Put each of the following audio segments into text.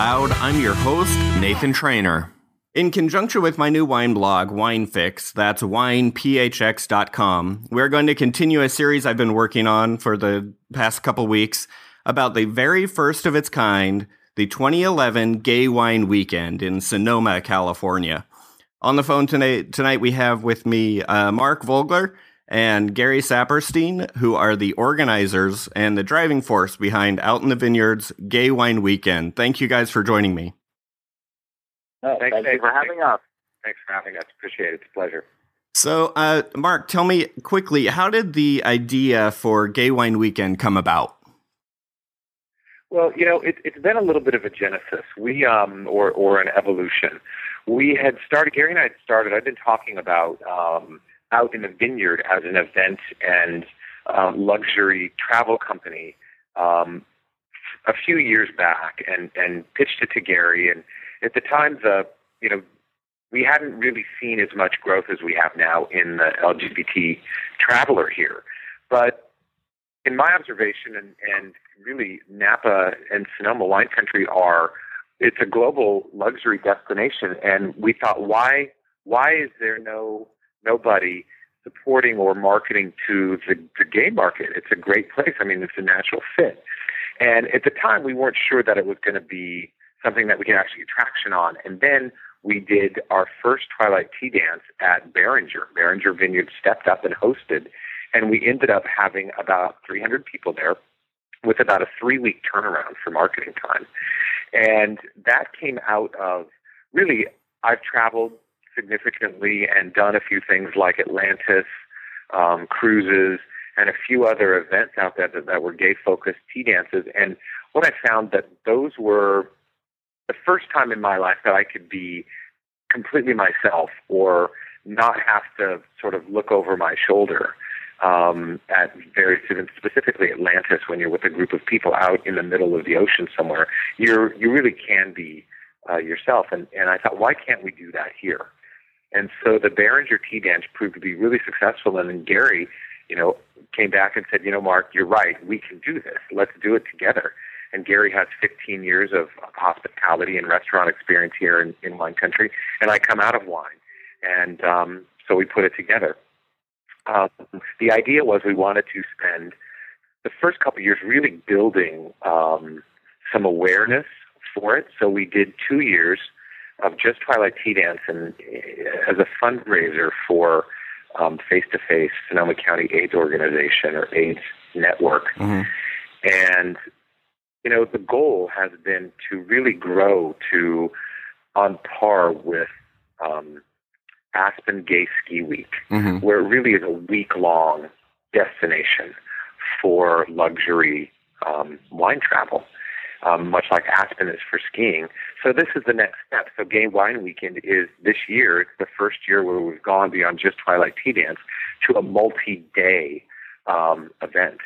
Loud. I'm your host, Nathan Trainer. In conjunction with my new wine blog, WineFix, that's winephx.com, we're going to continue a series I've been working on for the past couple weeks about the very first of its kind, the 2011 Gay Wine Weekend in Sonoma, California. On the phone tonight, tonight we have with me uh, Mark Vogler and Gary Saperstein, who are the organizers and the driving force behind Out in the Vineyards Gay Wine Weekend. Thank you guys for joining me. Oh, thanks, thank you for having us. Thanks for having us. Appreciate it. It's a pleasure. So, uh, Mark, tell me quickly, how did the idea for Gay Wine Weekend come about? Well, you know, it, has been a little bit of a genesis, we um, or or an evolution. We had started. Gary and I had started. I've been talking about um, out in the vineyard as an event and um, luxury travel company um, a few years back and, and pitched it to Gary. And at the time, the you know we hadn't really seen as much growth as we have now in the LGBT traveler here. But in my observation, and, and really Napa and Sonoma wine country are it's a global luxury destination, and we thought why why is there no nobody supporting or marketing to the, the gay market. It's a great place. I mean, it's a natural fit. And at the time, we weren't sure that it was going to be something that we could actually get traction on. And then we did our first Twilight Tea Dance at Beringer. Beringer Vineyard stepped up and hosted, and we ended up having about 300 people there with about a three week turnaround for marketing time. And that came out of really, I've traveled significantly and done a few things like Atlantis, um, cruises, and a few other events out there that, that were gay focused tea dances. And what I found that those were the first time in my life that I could be completely myself or not have to sort of look over my shoulder um, at very specifically Atlantis when you're with a group of people out in the middle of the ocean somewhere. You're you really can be uh, yourself, and and I thought, why can't we do that here? And so the Beringer Tea Dance proved to be really successful. And then Gary, you know, came back and said, you know, Mark, you're right. We can do this. Let's do it together. And Gary has 15 years of hospitality and restaurant experience here in, in wine country. And I come out of wine. And um, so we put it together. Um, the idea was we wanted to spend the first couple years really building um, some awareness for it. So we did two years of just Twilight Tea Dance and as a fundraiser for Face to Face Sonoma County AIDS Organization or AIDS Network. Mm-hmm. And you know, the goal has been to really grow to on par with um, Aspen Gay Ski Week, mm-hmm. where it really is a week long destination for luxury um, wine travel um, much like Aspen is for skiing. So this is the next step. So Gay Wine Weekend is this year. It's the first year where we've gone beyond just Twilight Tea Dance to a multi-day um, event.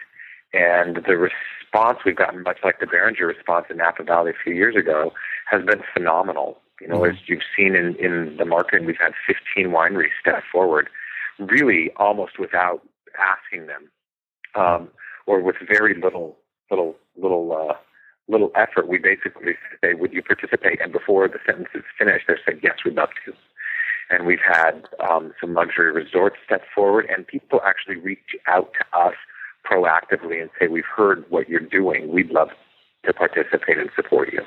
And the response we've gotten, much like the Beringer response in Napa Valley a few years ago, has been phenomenal. You know, mm-hmm. as you've seen in, in the market, we've had 15 wineries step forward, really almost without asking them, um, or with very little little little uh, little effort, we basically say, "Would you participate?" And before the sentence is finished, they say, "Yes, we'd love to." And we've had um, some luxury resorts step forward, and people actually reach out to us proactively and say, "We've heard what you're doing. We'd love to participate and support you."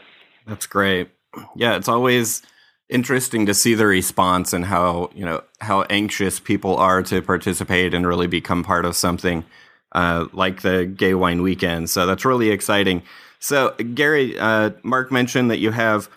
That's great. Yeah, it's always interesting to see the response and how you know how anxious people are to participate and really become part of something uh, like the Gay Wine Weekend. So that's really exciting. So, Gary, uh, Mark mentioned that you have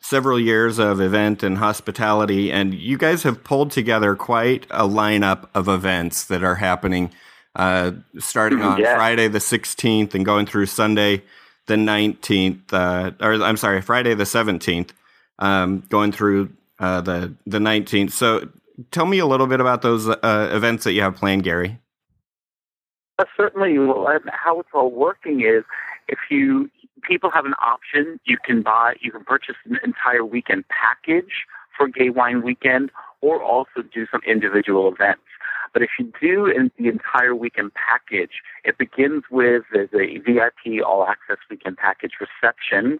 several years of event and hospitality, and you guys have pulled together quite a lineup of events that are happening uh, starting on yeah. Friday the 16th and going through Sunday the 19th, uh, or I'm sorry, Friday the 17th, um, going through uh, the, the 19th. So, tell me a little bit about those uh, events that you have planned, Gary. Uh, certainly, well, how it's all working is if you people have an option, you can buy, you can purchase an entire weekend package for Gay Wine Weekend, or also do some individual events. But if you do in the entire weekend package, it begins with the VIP all access weekend package reception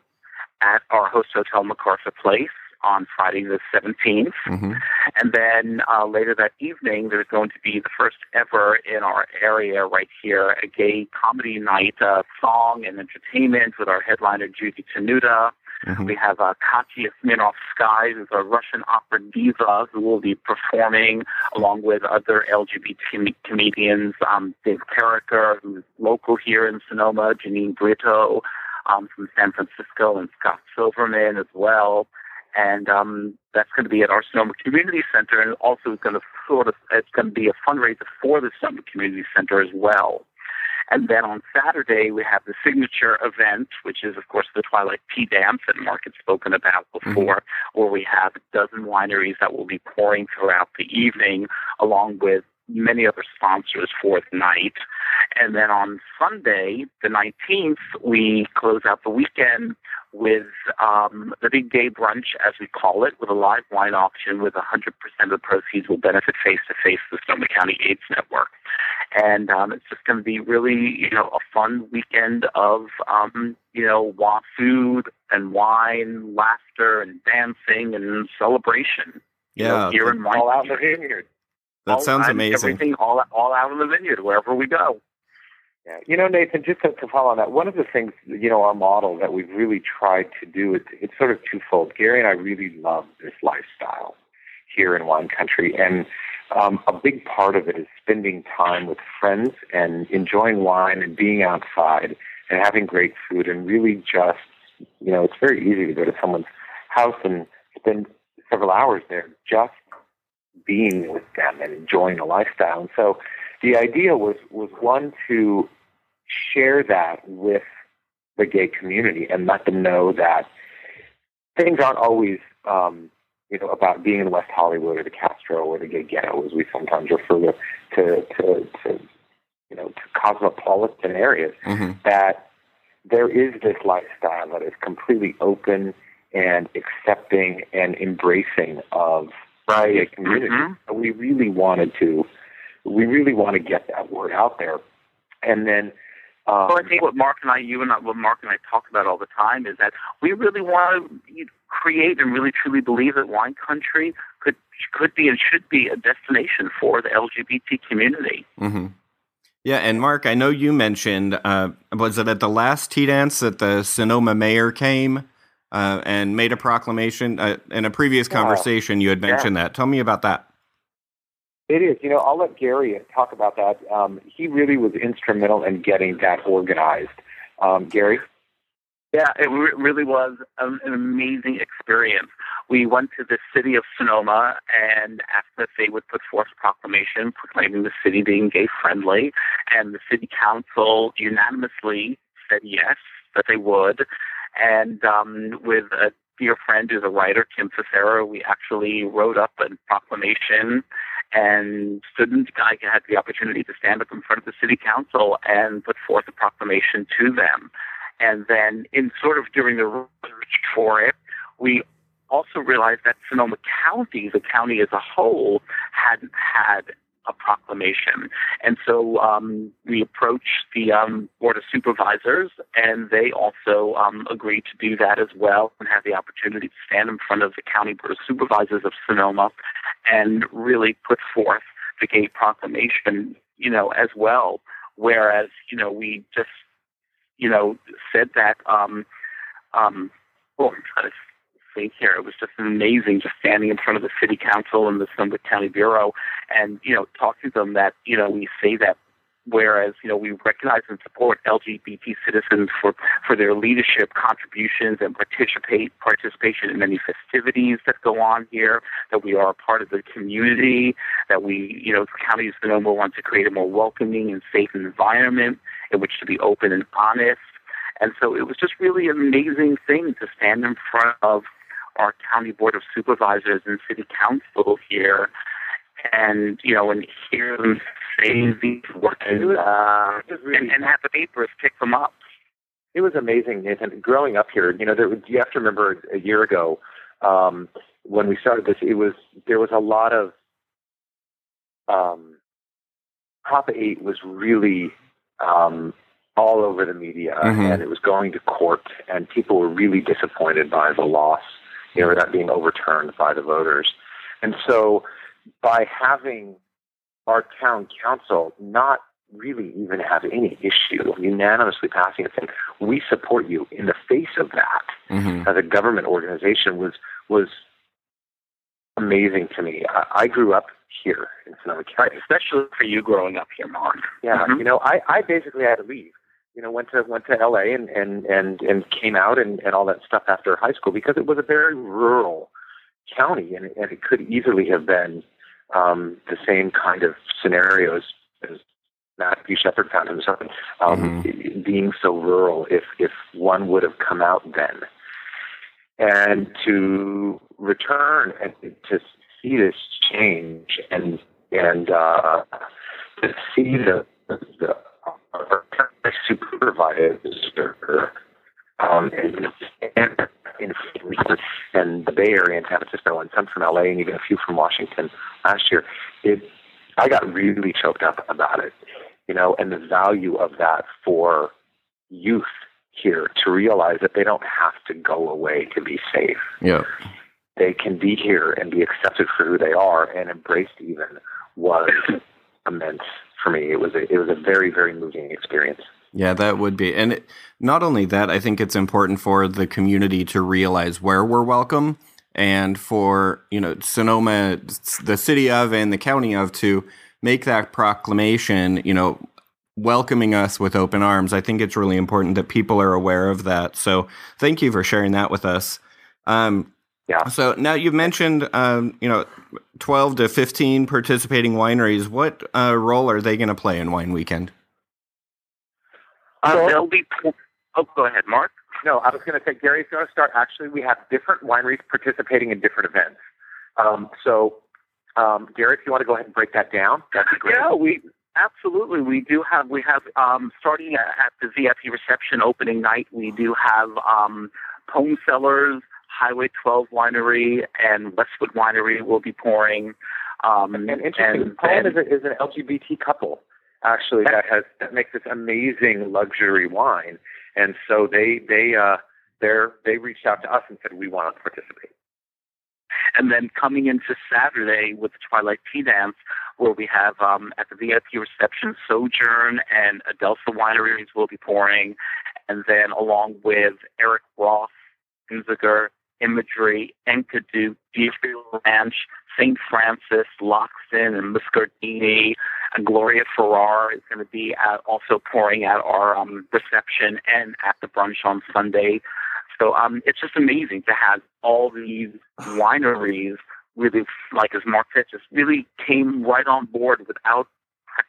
at our host hotel, MacArthur Place, on Friday the 17th. Mm-hmm. And then uh, later that evening, there's going to be the first ever in our area right here, a gay comedy night, uh, song and entertainment with our headliner, Judy Tenuta. Mm-hmm. We have uh, Katya Smirnoff Skyy, who's a Russian opera diva who will be performing along with other LGBT comedians. Um, Dave Carricker, who's local here in Sonoma, Janine Brito um, from San Francisco, and Scott Silverman as well and um, that's going to be at our Sonoma Community Center, and also it's going to sort of it's going to be a fundraiser for the Sonoma Community Center as well. And then on Saturday we have the signature event, which is of course the Twilight Tea Dance that Mark had spoken about mm-hmm. before, mm-hmm. where we have a dozen wineries that will be pouring throughout the evening, along with many other sponsors for the night. And then on Sunday, the 19th, we close out the weekend with um, the Big Gay Brunch, as we call it, with a live wine auction with 100% of the proceeds will benefit Face to Face, the Sonoma County AIDS Network. And um, it's just going to be really, you know, a fun weekend of, um, you know, wa food and wine, laughter and dancing and celebration. Yeah, you know, here in all out in the vineyard. That all sounds amazing. Everything all all out in the vineyard, wherever we go. Yeah, you know, Nathan, just to, to follow on that, one of the things, you know, our model that we've really tried to do, it's, it's sort of twofold. Gary and I really love this lifestyle here in wine country, and um, a big part of it is spending time with friends and enjoying wine and being outside and having great food and really just, you know, it's very easy to go to someone's house and spend several hours there just being with them and enjoying the lifestyle. And so the idea was was one to share that with the gay community and let them know that things aren't always um, you know about being in West Hollywood or the Castro or the gay ghetto, as we sometimes refer to to, to, to you know to cosmopolitan areas. Mm-hmm. That there is this lifestyle that is completely open and accepting and embracing of right. the community. Mm-hmm. We really wanted to we really want to get that word out there, and then um, well, I think what Mark and I, you and I, what Mark and I talk about all the time is that we really want to create and really truly believe that wine country could could be and should be a destination for the LGBT community. Mm-hmm. Yeah, and Mark, I know you mentioned uh, was it at the last tea dance that the Sonoma mayor came uh, and made a proclamation? Uh, in a previous conversation, you had mentioned yeah. that. Tell me about that. It is. You know, I'll let Gary talk about that. Um, he really was instrumental in getting that organized. Um, Gary? Yeah, it re- really was an, an amazing experience. We went to the city of Sonoma and asked that they would put forth a proclamation proclaiming the city being gay friendly, and the city council unanimously said yes, that they would. And um, with a dear friend who's a writer, Kim Cicero, we actually wrote up a proclamation and students I had the opportunity to stand up in front of the city council and put forth a proclamation to them. And then in sort of during the research for it, we also realized that Sonoma County, the county as a whole, hadn't had a proclamation. And so um, we approached the um, Board of Supervisors, and they also um, agreed to do that as well and have the opportunity to stand in front of the County Board of Supervisors of Sonoma and really put forth the gay proclamation, you know, as well. Whereas, you know, we just, you know, said that, um, um, well, I'm trying to think here. It was just amazing just standing in front of the city council and the Sonoma County Bureau and, you know, talking to them that, you know, we say that whereas, you know, we recognize and support LGBT citizens for, for their leadership contributions and participate participation in many festivities that go on here, that we are a part of the community, that we, you know, the county of Sonoma wants to create a more welcoming and safe environment in which to be open and honest. And so it was just really an amazing thing to stand in front of our county board of supervisors and city council here, and you know, and hear them say these words, uh, and, and have the papers pick them up. It was amazing, Nathan. Growing up here, you know, there, you have to remember a year ago um, when we started this. It was there was a lot of um, Prop 8 was really um, all over the media, Mhm. and it was going to court, and people were really disappointed by the loss, you know, that being overturned by the voters. And so, by having our town council not really even have any issue unanimously passing a thing, we support you in the face of that hmm as a government organization was was amazing to me. I, I grew up here in Sonoma County. Especially for you growing up here, Mark. Yeah, Mhm. you know, I, I basically had to leave. You know, went to went to LA and and and, and came out and, and all that stuff after high school because it was a very rural county and, and it could easily have been um, the same kind of scenarios as Matthew Shepard found himself in, um, being so rural if if one would have come out then. And to return and to see this change and and uh, to see the the our supervisor um, and, and in and the Bay Area and San Francisco and some from LA and even a few from Washington last year, it I got really choked up about it, you know, and the value of that for youth here to realize that they don't have to go away to be safe Yeah. they can be here and be accepted for who they are and embraced even was immense for me. It was a, it was a very very moving experience. Yeah, that would be. And it, not only that, I think it's important for the community to realize where we're welcome and for, you know, Sonoma, the city of and the county of to make that proclamation, you know, welcoming us with open arms. I think it's really important that people are aware of that. So thank you for sharing that with us. Um, Yeah. So now you've mentioned, um, you know, 12 to 15 participating wineries. What uh, role are they going to play in Wine Weekend? Uh, So- they'll be. Oh, go ahead, Mark. No, I was going to say Gary's going to start. Actually, we have different wineries participating in different events. Um, so, um, Gary, if you want to go ahead and break that down, that'd be great. Yeah, we absolutely we do have we have um, starting at, the VIP reception opening night. We do have um, Pone Cellars, Highway 12 Winery, and Westwood Winery will be pouring. Um, And interesting, and- is, a, is an LGBT couple actually that has that makes this amazing luxury wine, and so they they uh they're they reached out to us and said we want to participate. And then coming into Saturday with the Twilight Tea Dance, where we have um, at the VIP reception, Sojourn and Adelpha Wineries will be pouring. And then along with Eric Ross, Hunziker, Imagery, Enkidu, Deerfield Ranch, St. Francis, Loxton, and Muscardini, and Gloria Ferrer is going to be at, also pouring at our um, reception and at the brunch on Sunday. So um, it's just amazing to have all these wineries really, like as Mark said, just really came right on board without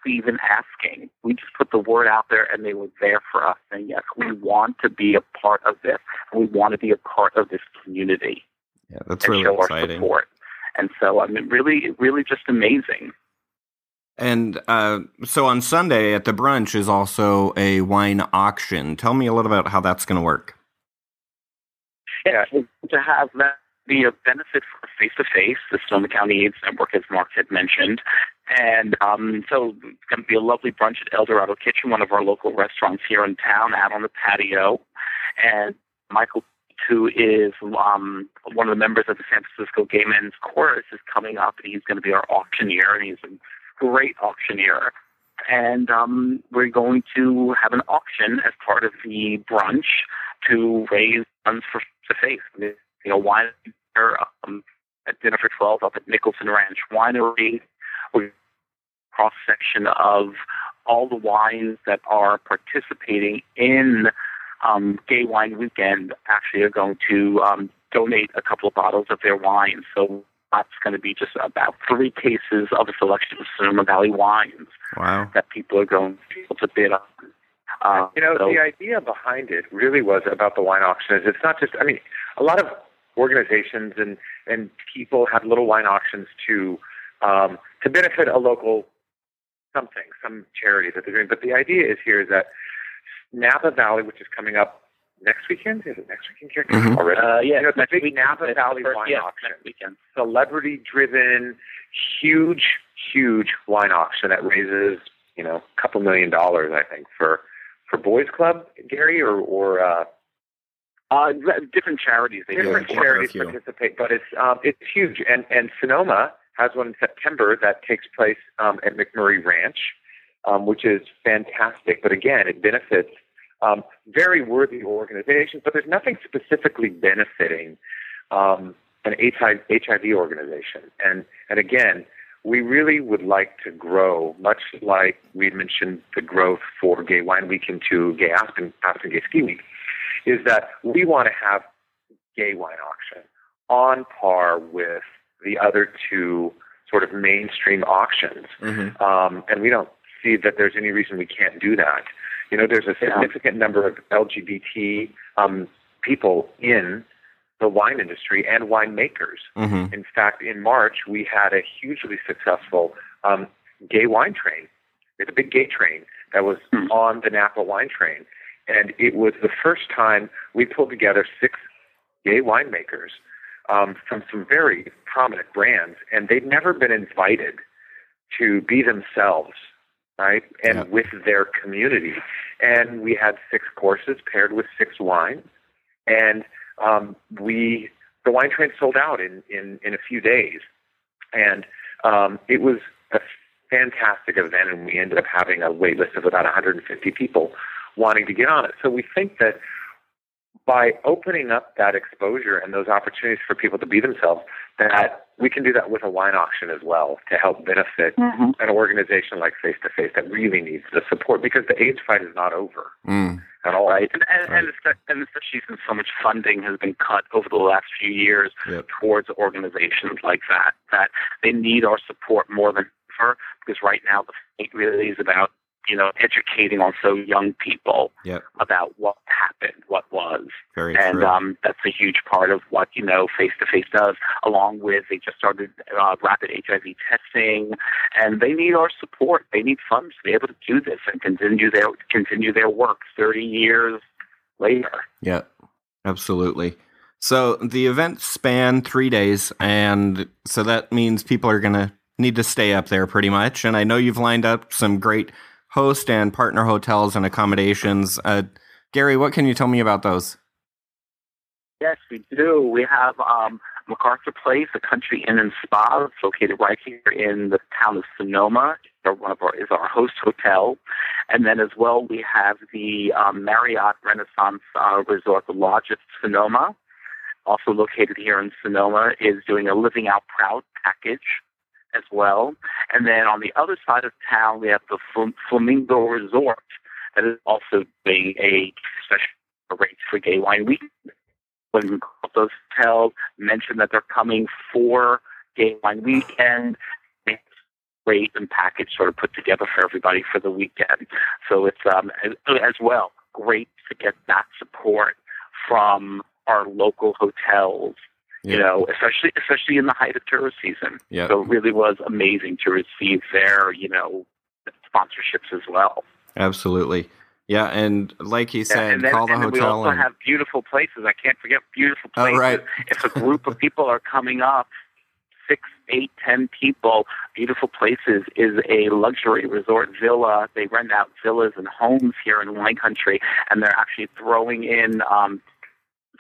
even asking. We just put the word out there and they were there for us saying, yes, we want to be a part of this. We want to be a part of this community Yeah, that's and really show our exciting. support. And so, I mean, really, really just amazing. And uh, so on Sunday at the brunch is also a wine auction. Tell me a little about how that's going to work. Yeah, to have that be a benefit for face to face, the Sonoma County AIDS Network, as Mark had mentioned. And um, so it's going to be a lovely brunch at El Dorado Kitchen, one of our local restaurants here in town, out on the patio. And Michael, who is um, one of the members of the San Francisco Gay Men's Chorus, is coming up, he's going to be our auctioneer, and he's a great auctioneer. And um, we're going to have an auction as part of the brunch to raise funds for the faith. You know, wine um, at dinner for twelve up at Nicholson Ranch Winery. We cross section of all the wines that are participating in um, Gay Wine Weekend. Actually, are going to um, donate a couple of bottles of their wine. So that's going to be just about three cases of a selection of Sonoma Valley wines Wow. that people are going to be able to bid on. Uh, You know, so- the idea behind it really was about the wine auction. Is it's not just. I mean, a lot of organizations and and people have little wine auctions to um, to benefit a local something, some charity that they're doing. But the idea is here is that Napa Valley, which is coming up next weekend, is it next weekend? Here Mhm. already. Uh, yeah, You know, it's a next big week- Napa next- Valley first- wine yeah, auction. next weekend. celebrity driven, huge, huge wine auction that raises, you know, a couple million dollars, I think, for for Boys Club, Gary, or or uh, uh, different charities. They different do. charities participate, but it's um, it's huge. And and Sonoma has one in September that takes place um, at MacMurray Ranch, um, which is fantastic. But again, it benefits um, very worthy organizations, but there's nothing specifically benefiting um, an HIV, HIV organization. And and again, we really would like to grow, much like we mentioned the growth for Gay Wine Week into Gay Aspen, Aspen Gay Ski Week, is that we want to have gay wine auction on par with the other two sort of mainstream auctions. Mm-hmm. Um, and we don't see that there's any reason we can't do that. You know, there's a significant yeah. number of LGBT um, people in the wine industry and winemakers. Mm-hmm. In fact, in March, we had a hugely successful um, gay wine train. It's a big gay train that was mm-hmm. on the Napa wine train. And it was the first time we pulled together six gay winemakers um, from some very prominent brands, and they'd never been invited to be themselves, right? And yeah. with their community. And we had six courses paired with six wines. And um, we the wine train sold out in in in a few days, and um, it was a fantastic event. And we ended up having a wait list of about 150 people wanting to get on it. So we think that by opening up that exposure and those opportunities for people to be themselves, that we can do that with a wine auction as well to help benefit mm-hmm. an organization like Face to Face that really needs the support because the AIDS fight is not over mm. at all. Right, and, and, right. and especially since so much funding has been cut over the last few years yep. towards organizations like that, that they need our support more than ever because right now the fight really is about you know, educating also young people yep. about what happened, what was. Very and. Um, that's a huge part of what, you know, Face to Face does, along with they just started uh, rapid HIV testing, and they need our support. They need funds to be able to do this and continue their, continue their work 30 years later. Yeah, absolutely. So the event span three days, and so that means people are going to need to stay up there pretty much. And I know you've lined up some great host and partner hotels and accommodations. Uh, Gary, what can you tell me about those? Yes, we do. We have um, MacArthur Place, a country inn and spa. It's located right here in the town of Sonoma. One of our is our host hotel, and then as well we have the um, Marriott Renaissance uh, Resort, the Lodge Sonoma, also located here in Sonoma, is doing a Living Out Proud package as well. And then on the other side of town, we have the Flamingo Resort that is also doing a special rate for Gay Wine Week. When those hotels mention that they're coming for Gay Wine Weekend, rate and package sort of put together for everybody for the weekend. So it's um, as, as well great to get that support from our local hotels yeah. you know, especially especially in the height of tourist season. Yeah. So it really was amazing to receive their, you know, sponsorships as well. Absolutely. Yeah, and like he said, yeah, and then, call the and hotel. We also and... have beautiful places. I can't forget beautiful places. Oh, right. if a group of people are coming up, six, eight, ten people, beautiful places is a luxury resort villa. They rent out villas and homes here in wine country, and they're actually throwing in um,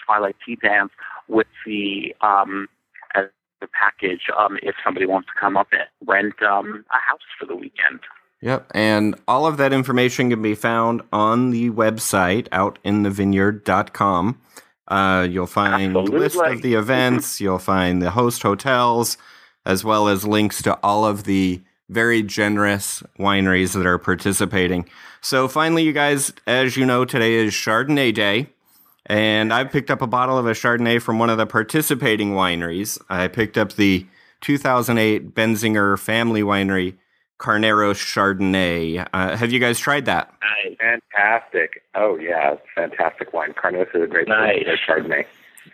Twilight Tea Dance with the um, as the package um, if somebody wants to come up and rent um, a house for the weekend. Yep, and all of that information can be found on the website outinthevineyard.com. Uh, you'll find Absolutely. a list of the events, you'll find the host hotels, as well as links to all of the very generous wineries that are participating. So, finally, you guys, as you know, today is Chardonnay Day. And I picked up a bottle of a Chardonnay from one of the participating wineries. I picked up the 2008 Benziger Family Winery Carneros Chardonnay. Uh, have you guys tried that? Nice. Fantastic. Oh yeah, fantastic wine. Carneros is a great nice. place Chardonnay.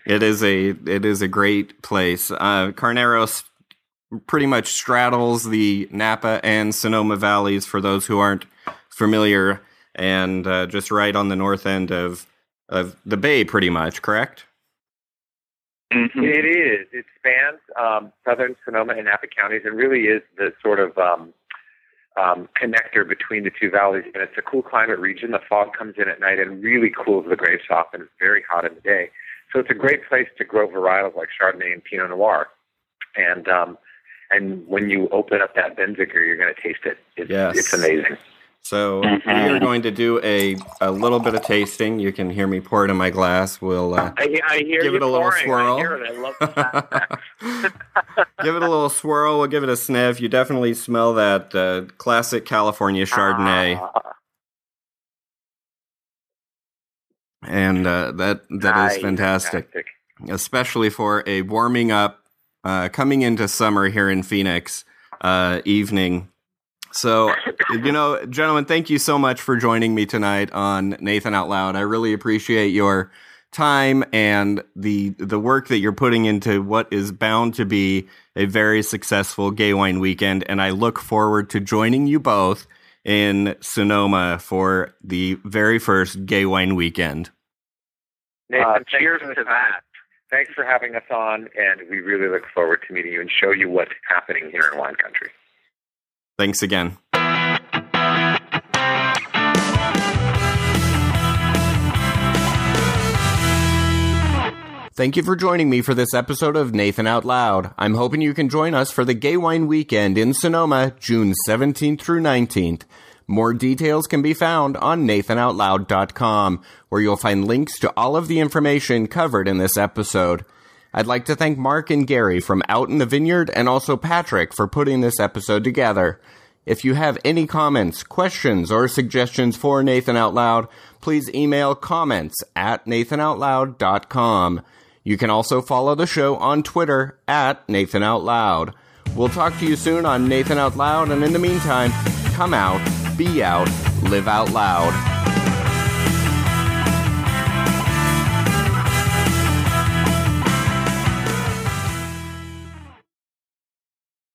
It is a it is a great place. Uh, Carneros pretty much straddles the Napa and Sonoma valleys for those who aren't familiar, and uh, just right on the north end of of the bay, pretty much, correct? Mm-hmm. It is. It spans um, southern Sonoma and Napa counties, and really is the sort of um, um, connector between the two valleys, and it's a cool climate region. The fog comes in at night and really cools the grapes off, and it's very hot in the day. So it's a great place to grow varietals like Chardonnay and Pinot Noir. And um, and when you open up that Benziger, you're going to taste it. It's, Yes. it's amazing. So Mhm. we are going to do a, a little bit of tasting. You can hear me pour it in my glass. We'll uh, I, I hear Give it a little pouring. swirl. It. Give it a little swirl. We'll give it a sniff. You definitely smell that uh, classic California Chardonnay, Ah, and uh, that that Nice. is fantastic, especially for a warming up, uh, coming into summer here in Phoenix uh, evening. So, you know, gentlemen, thank you so much for joining me tonight on Nathan Out Loud. I really appreciate your time and the the work that you're putting into what is bound to be a very successful gay wine weekend and I look forward to joining you both in Sonoma for the very first gay wine weekend. Nathan, Uh, cheers to that. Thanks for having us on, and we really look forward to meeting you and show you what's happening here in wine country. Thanks again. Thank you for joining me for this episode of Nathan Out Loud. I'm hoping you can join us for the Gay Wine Weekend in Sonoma, June 17th through 19th. More details can be found on nathanoutloud.com, where you'll find links to all of the information covered in this episode. I'd like to thank Mark and Gary from Out in the Vineyard and also Patrick for putting this episode together. If you have any comments, questions, or suggestions for Nathan Out Loud, please email comments at nathanoutloud.com. You can also follow the show on Twitter at Nathan Out Loud. We'll talk to you soon on Nathan Out Loud, and in the meantime, come out, be out, live out loud.